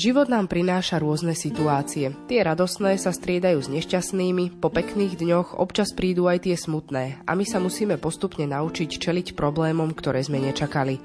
Život nám prináša rôzne situácie. Tie radosné sa striedajú s nešťastnými, po pekných dňoch občas prídu aj tie smutné a my sa musíme postupne naučiť čeliť problémom, ktoré sme nečakali.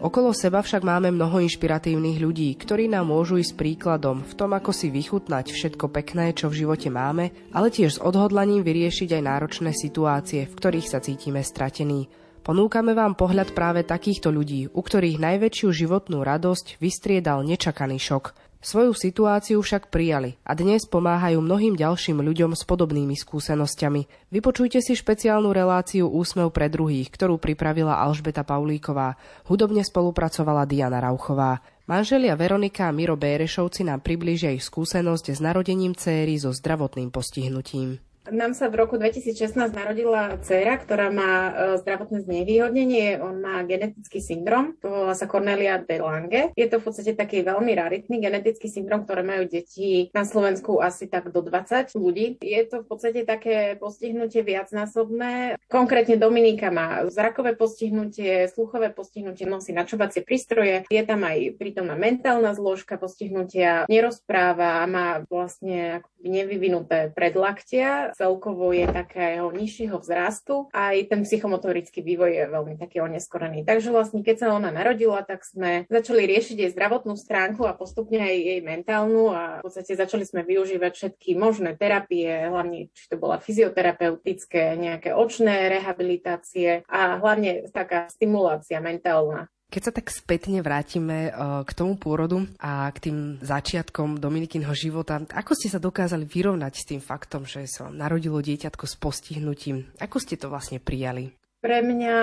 Okolo seba však máme mnoho inšpiratívnych ľudí, ktorí nám môžu ísť príkladom v tom, ako si vychutnať všetko pekné, čo v živote máme, ale tiež s odhodlaním vyriešiť aj náročné situácie, v ktorých sa cítime stratení. Ponúkame vám pohľad práve takýchto ľudí, u ktorých najväčšiu životnú radosť vystriedal nečakaný šok. Svoju situáciu však prijali a dnes pomáhajú mnohým ďalším ľuďom s podobnými skúsenosťami. Vypočujte si špeciálnu reláciu Úsmev pre druhých, ktorú pripravila Alžbeta Paulíková. Hudobne spolupracovala Diana Rauchová. Manželia Veronika a Miro Bérešovci nám priblížia ich skúsenosť s narodením céry so zdravotným postihnutím. Nám sa v roku 2016 narodila dcéra, ktorá má e, zdravotné znevýhodnenie. On má genetický syndrom, to volá sa Cornelia de Lange. Je to v podstate taký veľmi raritný genetický syndrom, ktoré majú deti na Slovensku asi tak do 20 ľudí. Je to v podstate také postihnutie viacnásobné. Konkrétne Dominika má zrakové postihnutie, sluchové postihnutie, nosí načovacie prístroje. Je tam aj prítomná mentálna zložka postihnutia, nerozpráva, má vlastne nevyvinuté predlaktia celkovo je takého nižšieho vzrastu aj ten psychomotorický vývoj je veľmi taký oneskorený. Takže vlastne, keď sa ona narodila, tak sme začali riešiť jej zdravotnú stránku a postupne aj jej mentálnu a v podstate začali sme využívať všetky možné terapie, hlavne či to bola fyzioterapeutické, nejaké očné rehabilitácie a hlavne taká stimulácia mentálna. Keď sa tak spätne vrátime eh, k tomu pôrodu a k tým začiatkom Dominikinho života, ako ste sa dokázali vyrovnať s tým faktom, že sa vám narodilo dieťatko s postihnutím? Ako ste to vlastne prijali? Pre mňa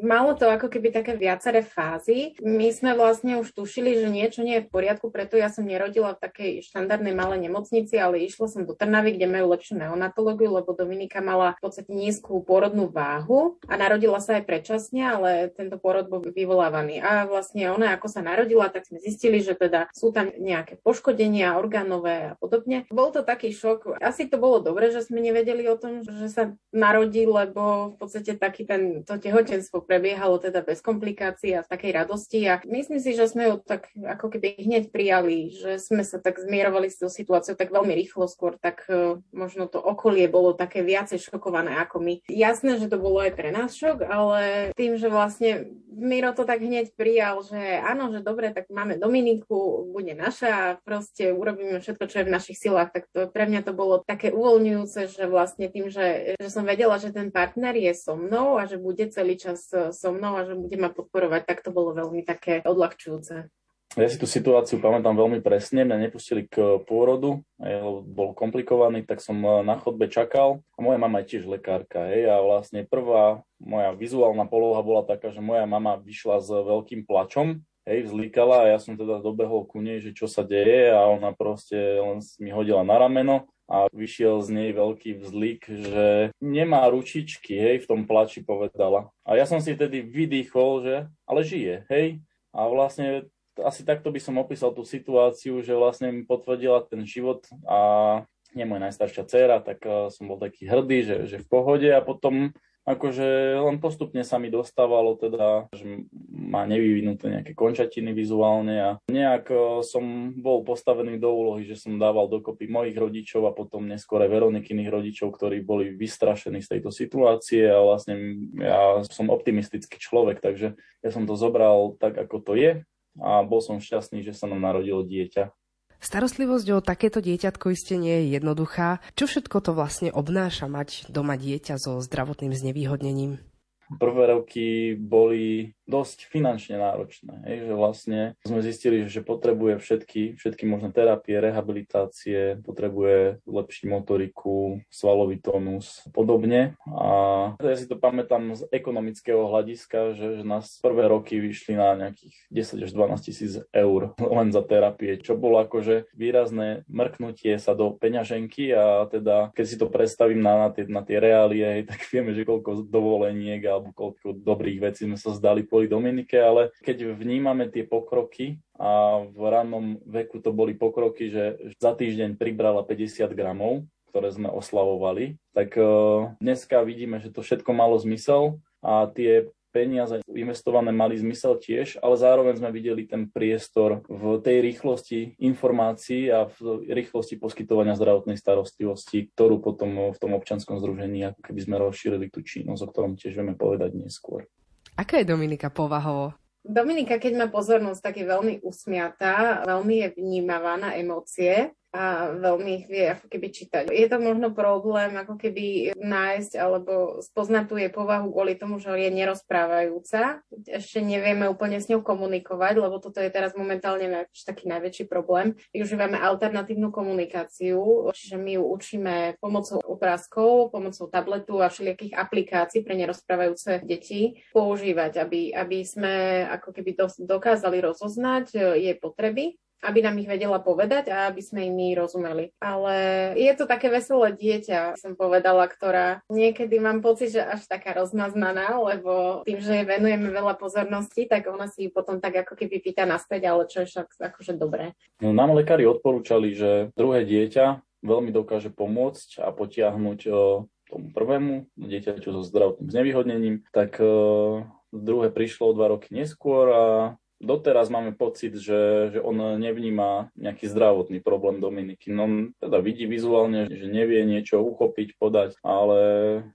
malo to ako keby také viaceré fázy. My sme vlastne už tušili, že niečo nie je v poriadku, preto ja som nerodila v takej štandardnej malej nemocnici, ale išla som do Trnavy, kde majú lepšiu neonatológiu, lebo Dominika mala v podstate nízku pôrodnú váhu a narodila sa aj predčasne, ale tento pôrod bol vyvolávaný. A vlastne ona, ako sa narodila, tak sme zistili, že teda sú tam nejaké poškodenia orgánové a podobne. Bol to taký šok. Asi to bolo dobre, že sme nevedeli o tom, že sa narodí, lebo v podstate taký ten, to tehotenstvo prebiehalo teda bez komplikácií a takej radosti a myslím si, že sme ju tak ako keby hneď prijali, že sme sa tak zmierovali s tou situáciou tak veľmi rýchlo skôr, tak uh, možno to okolie bolo také viacej šokované ako my. Jasné, že to bolo aj pre nás šok, ale tým, že vlastne Miro to tak hneď prijal, že áno, že dobre, tak máme Dominiku, bude naša a proste urobíme všetko, čo je v našich silách, tak to, pre mňa to bolo také uvoľňujúce, že vlastne tým, že, že som vedela, že ten partner je so mnou a že bude celý čas e, so mnou a že bude ma podporovať, tak to bolo veľmi také odľahčujúce. Ja si tú situáciu pamätám veľmi presne, mňa nepustili k pôrodu, bol komplikovaný, tak som e, na chodbe čakal. A moja mama je tiež lekárka, hej, a vlastne prvá moja vizuálna poloha bola taká, že moja mama vyšla s veľkým plačom, hej, vzlikala a ja som teda dobehol ku nej, že čo sa deje a ona proste len mi hodila na rameno a vyšiel z nej veľký vzlik, že nemá ručičky, hej, v tom plači povedala. A ja som si tedy vydýchol, že ale žije, hej. A vlastne asi takto by som opísal tú situáciu, že vlastne mi potvrdila ten život a nie moja najstaršia dcéra, tak eh, som bol taký hrdý, že, že v pohode a potom akože len postupne sa mi dostávalo teda, že má nevyvinuté nejaké končatiny vizuálne a nejak e, som bol postavený do úlohy, že som dával dokopy mojich rodičov a potom neskôr aj Veronikyných rodičov, ktorí boli vystrašení z tejto situácie a vlastne ja som optimistický človek, takže ja som to zobral tak, ako to je a bol som šťastný, že sa nám narodilo dieťa. Starostlivosť o takéto dieťatko iste nie je jednoduchá. Čo všetko to vlastne obnáša mať doma dieťa so zdravotným znevýhodnením? Prvé roky boli dosť finančne náročné. Hej, že vlastne sme zistili, že potrebuje všetky, všetky možné terapie, rehabilitácie, potrebuje lepší motoriku, svalový tónus a podobne. A ja si to pamätám z ekonomického hľadiska, že, že nás prvé roky vyšli na nejakých 10 až 12 tisíc eur len za terapie, čo bolo akože výrazné mrknutie sa do peňaženky a teda keď si to predstavím na, na, tie, na tie reálie, tak vieme, že koľko dovoleniek alebo koľko dobrých vecí sme sa zdali kvôli Dominike, ale keď vnímame tie pokroky a v rannom veku to boli pokroky, že za týždeň pribrala 50 gramov, ktoré sme oslavovali, tak e, dneska vidíme, že to všetko malo zmysel a tie peniaze investované mali zmysel tiež, ale zároveň sme videli ten priestor v tej rýchlosti informácií a v rýchlosti poskytovania zdravotnej starostlivosti, ktorú potom v tom občanskom združení ako keby sme rozšírili tú činnosť, o ktorom tiež vieme povedať neskôr. Aká je Dominika povahovo? Dominika, keď má pozornosť, tak je veľmi usmiatá, veľmi je vnímavá na emócie a veľmi ich vie ako keby čítať. Je to možno problém ako keby nájsť alebo spoznať tú jej povahu kvôli tomu, že je nerozprávajúca. Ešte nevieme úplne s ňou komunikovať, lebo toto je teraz momentálne taký najväčší problém. Využívame alternatívnu komunikáciu, čiže my ju učíme pomocou obrázkov, pomocou tabletu a všelijakých aplikácií pre nerozprávajúce deti používať, aby, aby sme ako keby dokázali rozoznať jej potreby aby nám ich vedela povedať a aby sme im rozumeli. Ale je to také veselé dieťa, som povedala, ktorá niekedy mám pocit, že až taká rozmaznaná, lebo tým, že jej venujeme veľa pozornosti, tak ona si potom tak ako keby pýta naspäť, ale čo je však akože dobré. No, nám lekári odporúčali, že druhé dieťa veľmi dokáže pomôcť a potiahnuť o, tomu prvému dieťaťu so zdravotným znevýhodnením, tak o, druhé prišlo o dva roky neskôr a doteraz máme pocit, že, že on nevníma nejaký zdravotný problém Dominiky. No, on teda vidí vizuálne, že nevie niečo uchopiť, podať, ale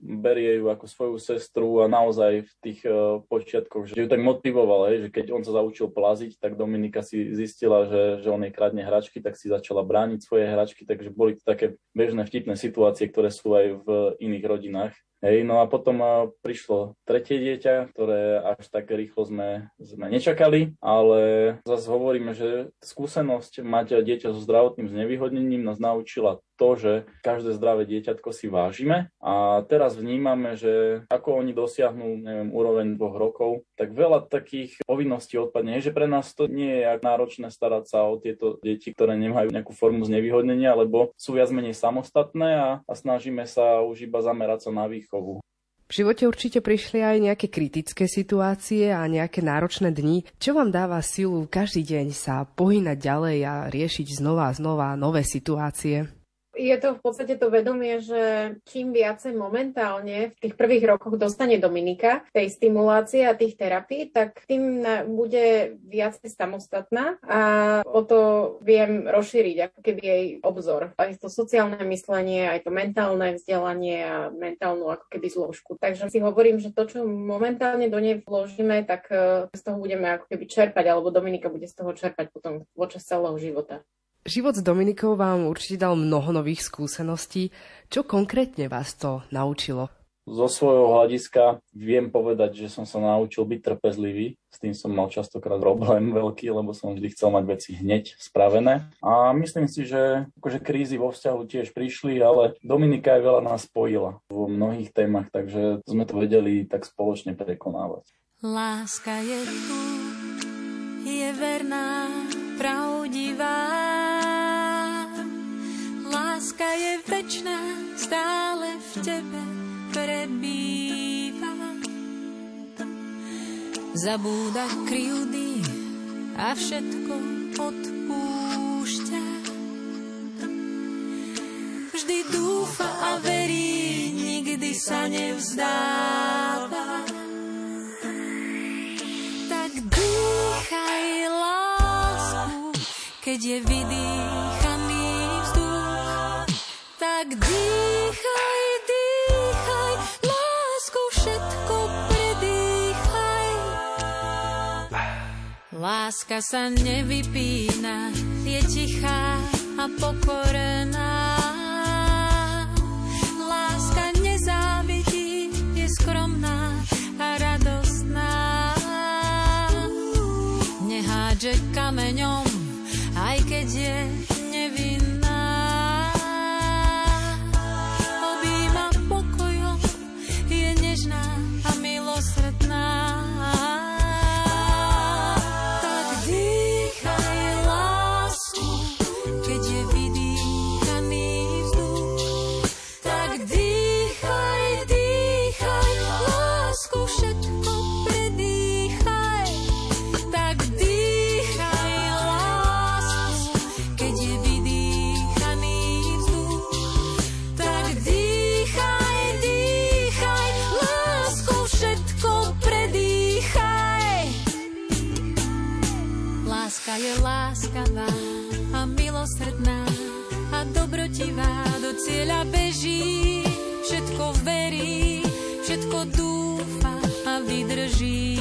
berie ju ako svoju sestru a naozaj v tých uh, počiatkoch, že ju tak motivoval, že keď on sa zaučil plaziť, tak Dominika si zistila, že, že on jej kradne hračky, tak si začala brániť svoje hračky, takže boli to také bežné vtipné situácie, ktoré sú aj v iných rodinách. Hej, no a potom prišlo tretie dieťa, ktoré až tak rýchlo sme, sme nečakali, ale zase hovoríme, že skúsenosť mať dieťa so zdravotným znevýhodnením nás naučila to, že každé zdravé dieťatko si vážime a teraz vnímame, že ako oni dosiahnu neviem, úroveň dvoch rokov, tak veľa takých povinností odpadne. že pre nás to nie je náročné starať sa o tieto deti, ktoré nemajú nejakú formu znevýhodnenia, lebo sú viac menej samostatné a, a snažíme sa už iba zamerať sa na výchovu. V živote určite prišli aj nejaké kritické situácie a nejaké náročné dni. Čo vám dáva silu každý deň sa pohynať ďalej a riešiť znova a znova nové situácie? Je to v podstate to vedomie, že čím viacej momentálne v tých prvých rokoch dostane Dominika tej stimulácie a tých terapí, tak tým bude viacej samostatná a o to viem rozšíriť ako keby jej obzor. Aj to sociálne myslenie, aj to mentálne vzdelanie a mentálnu ako keby zložku. Takže si hovorím, že to, čo momentálne do nej vložíme, tak e, z toho budeme ako keby čerpať, alebo Dominika bude z toho čerpať potom počas celého života. Život s Dominikou vám určite dal mnoho nových skúseností. Čo konkrétne vás to naučilo? Zo svojho hľadiska viem povedať, že som sa naučil byť trpezlivý. S tým som mal častokrát problém veľký, lebo som vždy chcel mať veci hneď spravené. A myslím si, že akože krízy vo vzťahu tiež prišli, ale Dominika aj veľa nás spojila v mnohých témach, takže sme to vedeli tak spoločne prekonávať. Láska je tu, je verná, pravdivá je večná, stále v tebe prebýva. Zabúda kryjúdy a všetko odpúšťa. Vždy dúfa a verí, nikdy sa nevzdáva. Tak dýchaj lásku, keď je vydých tak dýchaj, dýchaj, lásku všetko predýchaj. Láska sa nevypína, je tichá a pokorená. Láska nezávidí, je skromná a radostná. Nehádže kameňom, aj keď je cieľa beží, všetko verí, všetko dúfa a vydrží.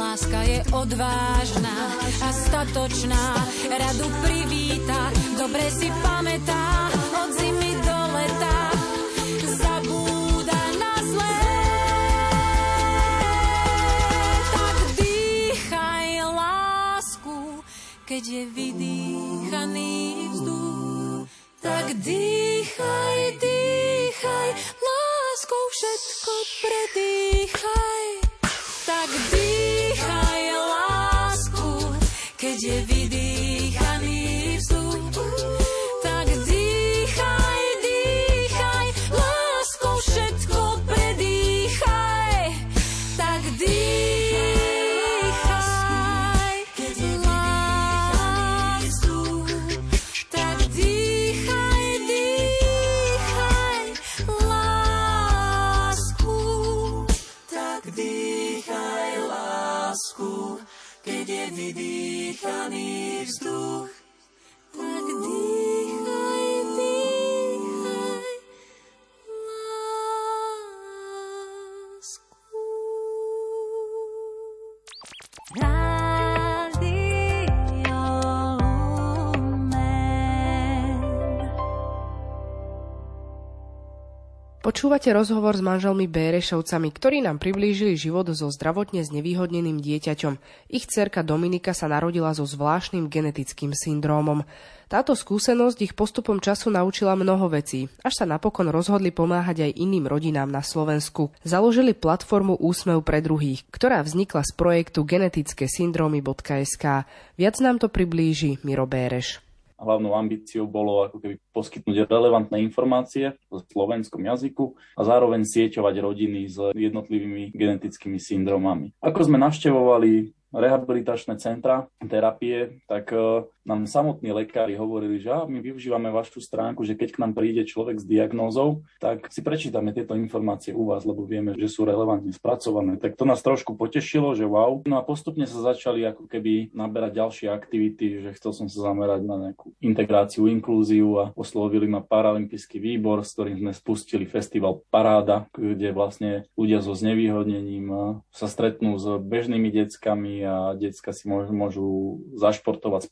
Láska je odvážna a statočná, radu privíta, dobre si pamätá, od zimy do leta. Zabúda na dýchaj lásku, keď je vydýchaný vzduch. Dýchaj, dýchaj, láskou všetko predýchaj. Tak dýchaj lásku, keď je vydýchaný Počúvate rozhovor s manželmi Bérešovcami, ktorí nám priblížili život so zdravotne znevýhodneným dieťaťom. Ich cerka Dominika sa narodila so zvláštnym genetickým syndrómom. Táto skúsenosť ich postupom času naučila mnoho vecí, až sa napokon rozhodli pomáhať aj iným rodinám na Slovensku. Založili platformu Úsmev pre druhých, ktorá vznikla z projektu genetické syndromy.sk. Viac nám to priblíži Miro Béreš hlavnou ambíciou bolo ako keby poskytnúť relevantné informácie v slovenskom jazyku a zároveň sieťovať rodiny s jednotlivými genetickými syndromami. Ako sme navštevovali rehabilitačné centra, terapie, tak uh, nám samotní lekári hovorili, že my využívame vašu stránku, že keď k nám príde človek s diagnózou, tak si prečítame tieto informácie u vás, lebo vieme, že sú relevantne spracované. Tak to nás trošku potešilo, že wow. No a postupne sa začali ako keby naberať ďalšie aktivity, že chcel som sa zamerať na nejakú integráciu, inklúziu a oslovili ma Paralympijský výbor, s ktorým sme spustili festival Paráda, kde vlastne ľudia so znevýhodnením sa stretnú s bežnými deckami a decka si môžu, môžu zašportovať s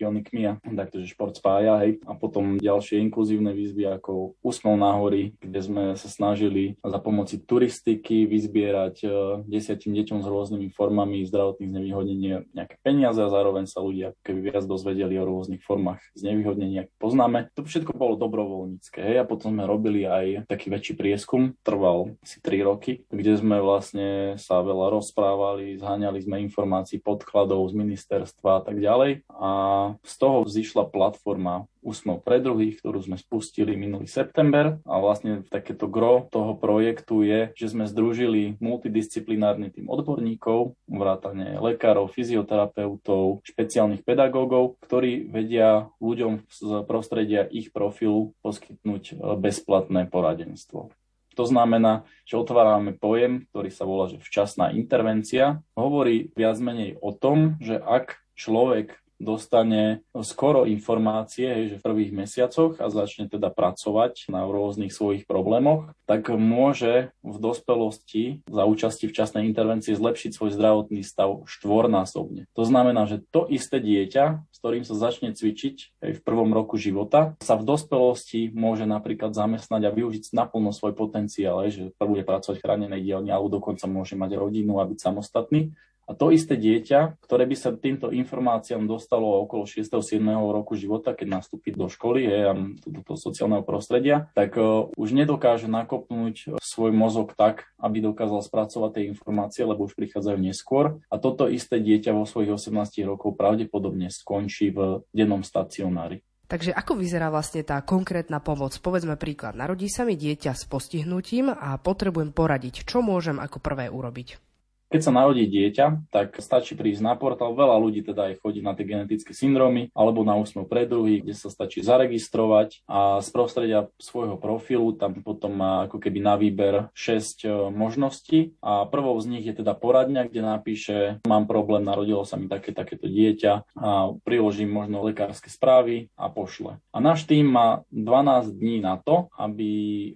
paralympionikmi a takto, že šport spája, hej. A potom ďalšie inkluzívne výzvy ako Úsmel na hory, kde sme sa snažili za pomoci turistiky vyzbierať e, desiatim deťom s rôznymi formami zdravotných znevýhodnenia nejaké peniaze a zároveň sa ľudia keby viac dozvedeli o rôznych formách znevýhodnenia, poznáme. To všetko bolo dobrovoľnícke, hej. A potom sme robili aj taký väčší prieskum, trval asi 3 roky, kde sme vlastne sa veľa rozprávali, zháňali sme informácií, podkladov z ministerstva a tak ďalej. A z toho vzýšla platforma Úsmev pre druhých, ktorú sme spustili minulý september. A vlastne takéto gro toho projektu je, že sme združili multidisciplinárny tým odborníkov, vrátane lekárov, fyzioterapeutov, špeciálnych pedagógov, ktorí vedia ľuďom z prostredia ich profilu poskytnúť bezplatné poradenstvo. To znamená, že otvárame pojem, ktorý sa volá, že včasná intervencia. Hovorí viac menej o tom, že ak človek dostane skoro informácie, že v prvých mesiacoch a začne teda pracovať na rôznych svojich problémoch, tak môže v dospelosti za účasti včasnej intervencie zlepšiť svoj zdravotný stav štvornásobne. To znamená, že to isté dieťa, s ktorým sa začne cvičiť aj v prvom roku života, sa v dospelosti môže napríklad zamestnať a využiť naplno svoj potenciál, že bude pracovať v chránenej dielni alebo dokonca môže mať rodinu a byť samostatný. A to isté dieťa, ktoré by sa týmto informáciám dostalo okolo 6. 7. roku života, keď nastúpi do školy a do toho sociálneho prostredia, tak uh, už nedokáže nakopnúť svoj mozog tak, aby dokázal spracovať tie informácie, lebo už prichádzajú neskôr. A toto isté dieťa vo svojich 18 rokov pravdepodobne skončí v dennom stacionári. Takže ako vyzerá vlastne tá konkrétna pomoc? Povedzme príklad, narodí sa mi dieťa s postihnutím a potrebujem poradiť. Čo môžem ako prvé urobiť? Keď sa narodí dieťa, tak stačí prísť na portál. Veľa ľudí teda aj chodí na tie genetické syndromy alebo na úsmev pre druhý, kde sa stačí zaregistrovať a z prostredia svojho profilu tam potom má ako keby na výber 6 e, možností a prvou z nich je teda poradňa, kde napíše, mám problém, narodilo sa mi také, takéto dieťa a priložím možno lekárske správy a pošle. A náš tým má 12 dní na to, aby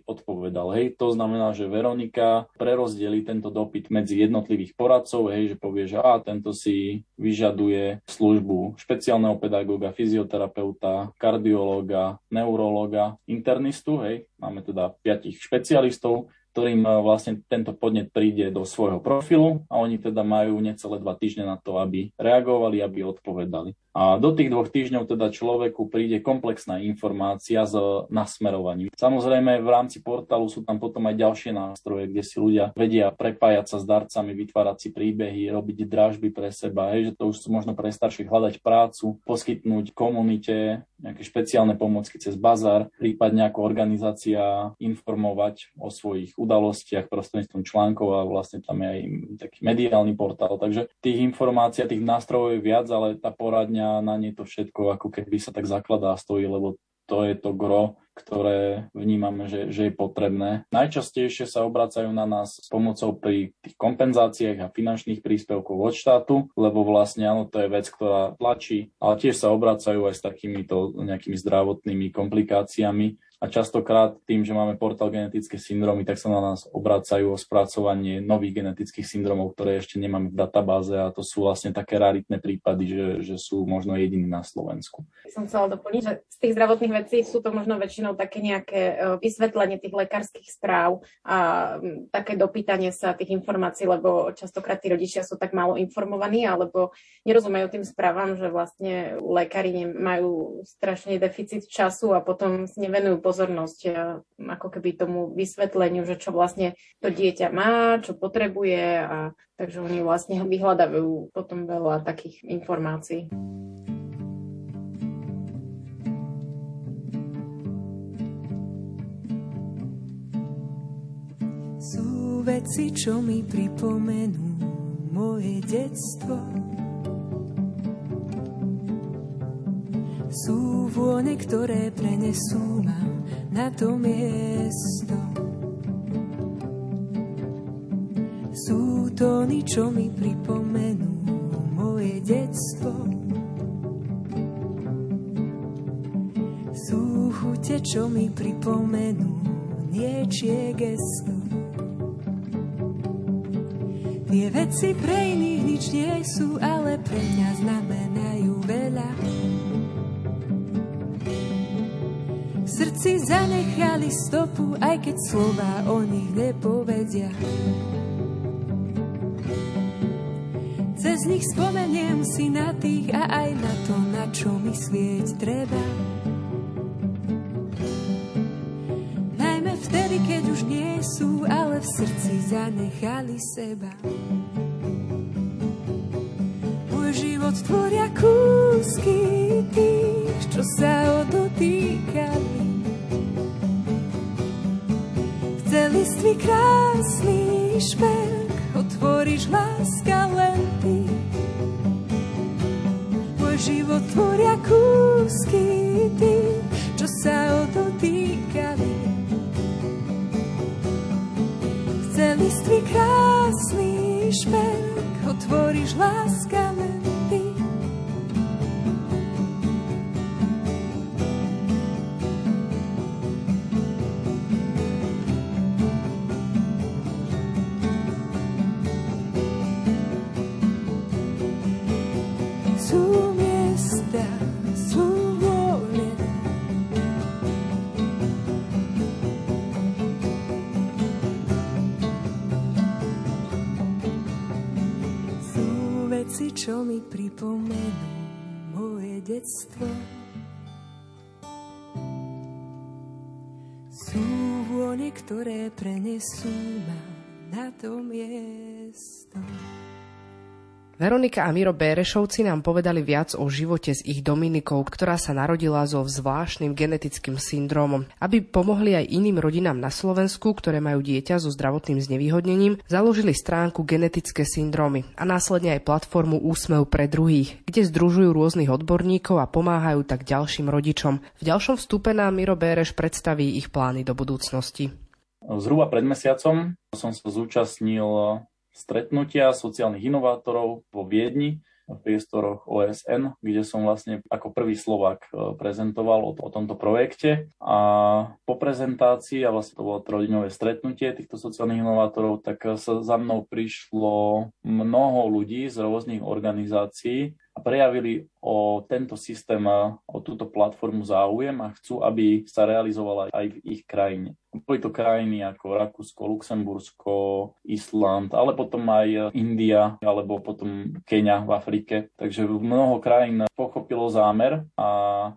odpovedal. Hej, to znamená, že Veronika prerozdeli tento dopyt medzi jednotlivých jednotlivých poradcov, hej, že povie, že a tento si vyžaduje službu špeciálneho pedagóga, fyzioterapeuta, kardiológa, neurológa, internistu, hej, máme teda piatich špecialistov, ktorým e, vlastne tento podnet príde do svojho profilu a oni teda majú necelé dva týždne na to, aby reagovali, aby odpovedali. A do tých dvoch týždňov teda človeku príde komplexná informácia s nasmerovaním. Samozrejme v rámci portálu sú tam potom aj ďalšie nástroje, kde si ľudia vedia prepájať sa s darcami, vytvárať si príbehy, robiť dražby pre seba, hej, že to už sú možno pre starších hľadať prácu, poskytnúť komunite nejaké špeciálne pomocky cez bazar, prípadne ako organizácia informovať o svojich udalostiach prostredníctvom článkov a vlastne tam je aj taký mediálny portál. Takže tých informácií tých nástrojov je viac, ale tá poradňa na nie to všetko ako keby sa tak zakladá a stojí, lebo to je to gro, ktoré vnímame, že, že je potrebné. Najčastejšie sa obracajú na nás s pomocou pri tých kompenzáciách a finančných príspevkov od štátu, lebo vlastne áno, to je vec, ktorá tlačí, ale tiež sa obracajú aj s takýmito nejakými zdravotnými komplikáciami a častokrát tým, že máme portál genetické syndromy, tak sa na nás obracajú o spracovanie nových genetických syndromov, ktoré ešte nemáme v databáze a to sú vlastne také raritné prípady, že, že sú možno jediní na Slovensku. Som chcela doplniť, že z tých zdravotných vecí sú to možno väčšinou také nejaké e, vysvetlenie tých lekárskych správ a také dopýtanie sa tých informácií, lebo častokrát tí rodičia sú tak málo informovaní alebo nerozumejú tým správam, že vlastne lekári majú strašný deficit času a potom nevenujú pozornosť ako keby tomu vysvetleniu, že čo vlastne to dieťa má, čo potrebuje a takže oni vlastne vyhľadajú potom veľa takých informácií. Sú veci, čo mi pripomenú moje detstvo. Sú vône, ktoré prenesú ma na to miesto. Sú tóny, čo mi pripomenú moje detstvo. Sú chute, čo mi pripomenú niečie gesto. Tie veci pre iných nič nie sú, ale pre mňa znamenajú veľa. Srdci zanechali stopu, aj keď slova o nich nepovedia. Cez nich spomeniem si na tých a aj na to, na čo myslieť treba. Najmä vtedy, keď už nie sú, ale v srdci zanechali seba. Môj život tvoria kúsky tých, čo sa odotýkali. Listvý krásny šperk, otvoríš láska len ty. Môj život tvoria kúsky ty, čo sa odotýkali. Chce listvý krásny šperk, otvoríš láska čo mi pripomenú moje detstvo. Sú vône, ktoré prenesú ma na to miesto. Veronika a Miro Bérešovci nám povedali viac o živote s ich Dominikou, ktorá sa narodila so zvláštnym genetickým syndrómom. Aby pomohli aj iným rodinám na Slovensku, ktoré majú dieťa so zdravotným znevýhodnením, založili stránku Genetické syndromy a následne aj platformu Úsmev pre druhých, kde združujú rôznych odborníkov a pomáhajú tak ďalším rodičom. V ďalšom vstupe nám Miro Béreš predstaví ich plány do budúcnosti. Zhruba pred mesiacom som sa zúčastnil stretnutia sociálnych inovátorov vo Viedni v priestoroch OSN, kde som vlastne ako prvý Slovak e, prezentoval o, o tomto projekte. A po prezentácii, a vlastne to bolo trojdňové stretnutie týchto sociálnych inovátorov, tak sa za mnou prišlo mnoho ľudí z rôznych organizácií a prejavili o tento systém, o túto platformu záujem a chcú, aby sa realizovala aj v ich krajine. Boli to krajiny ako Rakúsko, Luxembursko, Island, ale potom aj India, alebo potom Kenia v Afrike. Takže mnoho krajín pochopilo zámer a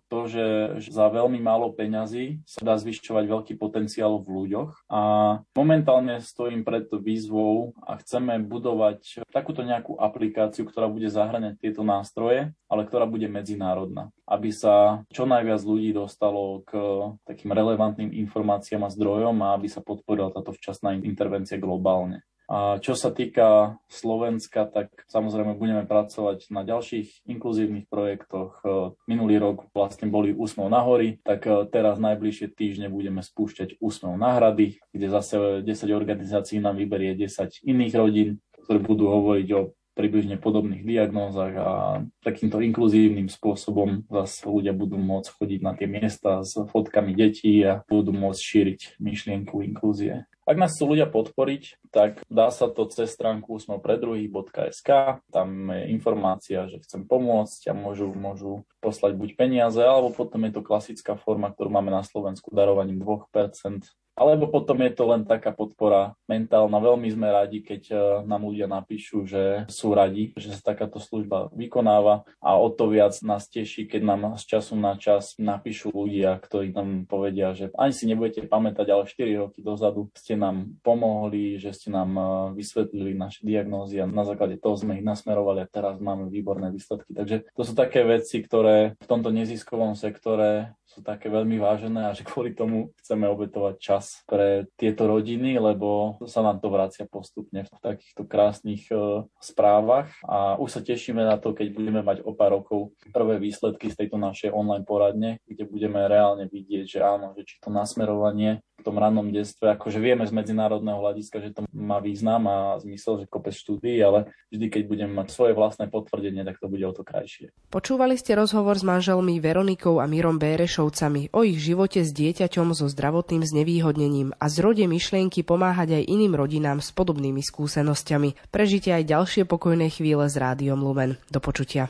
to, že za veľmi málo peňazí sa dá zvyšťovať veľký potenciál v ľuďoch. A momentálne stojím pred výzvou a chceme budovať takúto nejakú aplikáciu, ktorá bude zahrňať tieto nástroje, ale ktorá bude medzinárodná aby sa čo najviac ľudí dostalo k takým relevantným informáciám a zdrojom a aby sa podporila táto včasná intervencia globálne. A čo sa týka Slovenska, tak samozrejme budeme pracovať na ďalších inkluzívnych projektoch. Minulý rok vlastne boli Úsmev na hory, tak teraz najbližšie týždne budeme spúšťať Úsmev na hrady, kde zase 10 organizácií nám vyberie 10 iných rodín, ktoré budú hovoriť o približne podobných diagnózach a takýmto inkluzívnym spôsobom zase ľudia budú môcť chodiť na tie miesta s fotkami detí a budú môcť šíriť myšlienku inklúzie. Ak nás chcú ľudia podporiť, tak dá sa to cez stránku sme pre druhých.sk. Tam je informácia, že chcem pomôcť a môžu, môžu poslať buď peniaze, alebo potom je to klasická forma, ktorú máme na Slovensku darovaním 2% alebo potom je to len taká podpora mentálna. Veľmi sme radi, keď e, nám ľudia napíšu, že sú radi, že sa takáto služba vykonáva a o to viac nás teší, keď nám z času na čas napíšu ľudia, ktorí nám povedia, že ani si nebudete pamätať, ale 4 roky dozadu ste nám pomohli, že ste nám e, vysvetlili naše diagnózy a na základe toho sme ich nasmerovali a teraz máme výborné výsledky. Takže to sú také veci, ktoré v tomto neziskovom sektore sú také veľmi vážené a že kvôli tomu chceme obetovať čas pre tieto rodiny, lebo sa nám to vracia postupne v takýchto krásnych uh, správach a už sa tešíme na to, keď budeme mať o pár rokov prvé výsledky z tejto našej online poradne, kde budeme reálne vidieť, že áno, že či to nasmerovanie v tom rannom detstve, akože vieme z medzinárodného hľadiska, že to má význam a zmysel, že kopec štúdií, ale vždy, keď budeme mať svoje vlastné potvrdenie, tak to bude o to krajšie. Počúvali ste rozhovor s manželmi Veronikou a Mírom Bérešovcami o ich živote s dieťaťom so zdravotným znevýhodnením a zrode myšlienky pomáhať aj iným rodinám s podobnými skúsenosťami. Prežite aj ďalšie pokojné chvíle s Rádiom Lumen. Do počutia.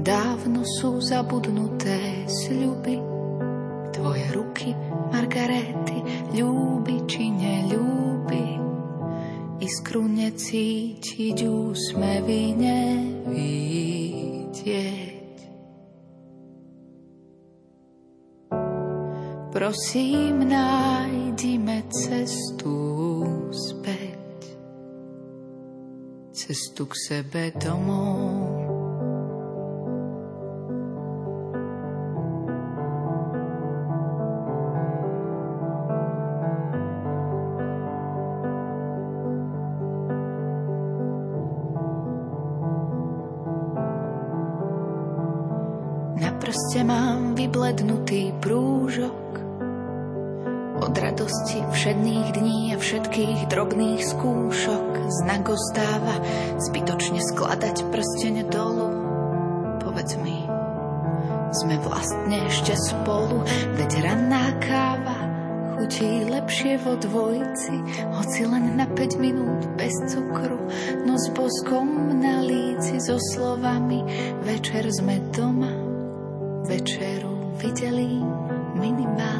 Dávno sú zabudnuté sľuby, tvoje ruky, Margarety, ľúbi či neľúbi. Iskru necítiť, úsmevy nevidieť. Prosím, nájdime cestu späť, cestu k sebe domov. Radosti všedných dní a všetkých drobných skúšok. Znak ostáva zbytočne skladať prstene dolu. Povedz mi, sme vlastne ešte spolu, veď ranná káva chutí lepšie vo dvojci, hoci len na 5 minút bez cukru, no s boskom na líci so slovami Večer sme doma, večeru videli minimálne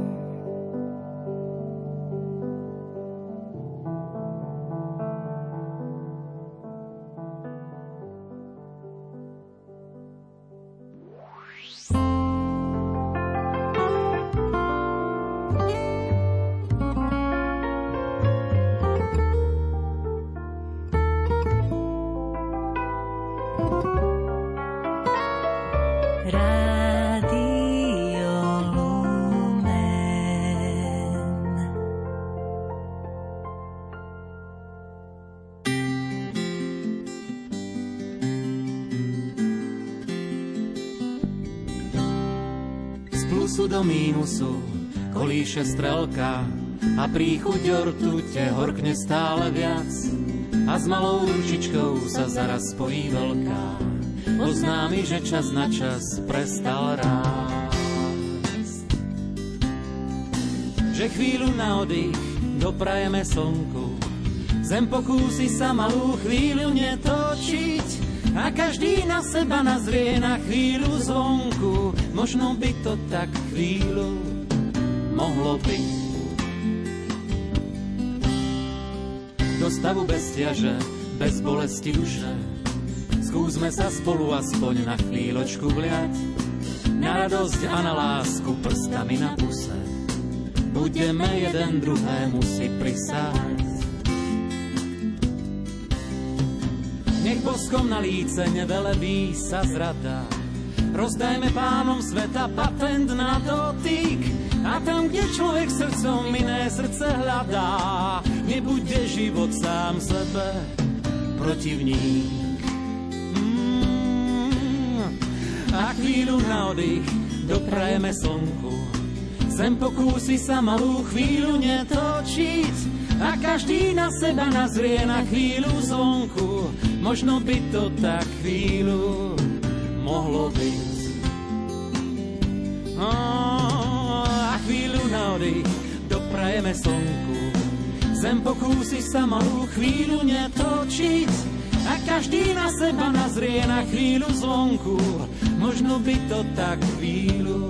Mínusu kolíše strelka a príchuť ortu te horkne stále viac a s malou ručičkou sa zaraz spojí veľká. Oznámi, že čas na čas prestal rásť. Že chvíľu na oddych doprajeme slnku, zem pokúsi sa malú chvíľu netočiť, a každý na seba nazrie na chvíľu zvonku. Možno by to tak chvíľu mohlo byť. Do stavu bez ťaže, bez bolesti duše, skúsme sa spolu aspoň na chvíľočku vliať. Na radosť a na lásku prstami na puse, budeme jeden druhému si prisáť. Boskom na líce nevelebí sa zrada. Rozdajme pánom sveta patent na dotyk. A tam, kde človek srdcom iné srdce hľadá, nebude život sám sebe protivník. Mm, a chvíľu na oddych doprajeme slnku. Zem pokúsi sa malú chvíľu netočiť a každý na seba nazrie na chvíľu zvonku Možno by to tak chvíľu mohlo byť. a chvíľu na oddych doprajeme slnku. Zem pokúsi sa malú chvíľu netočiť a každý na seba nazrie na chvíľu zvonku. Možno by to tak chvíľu.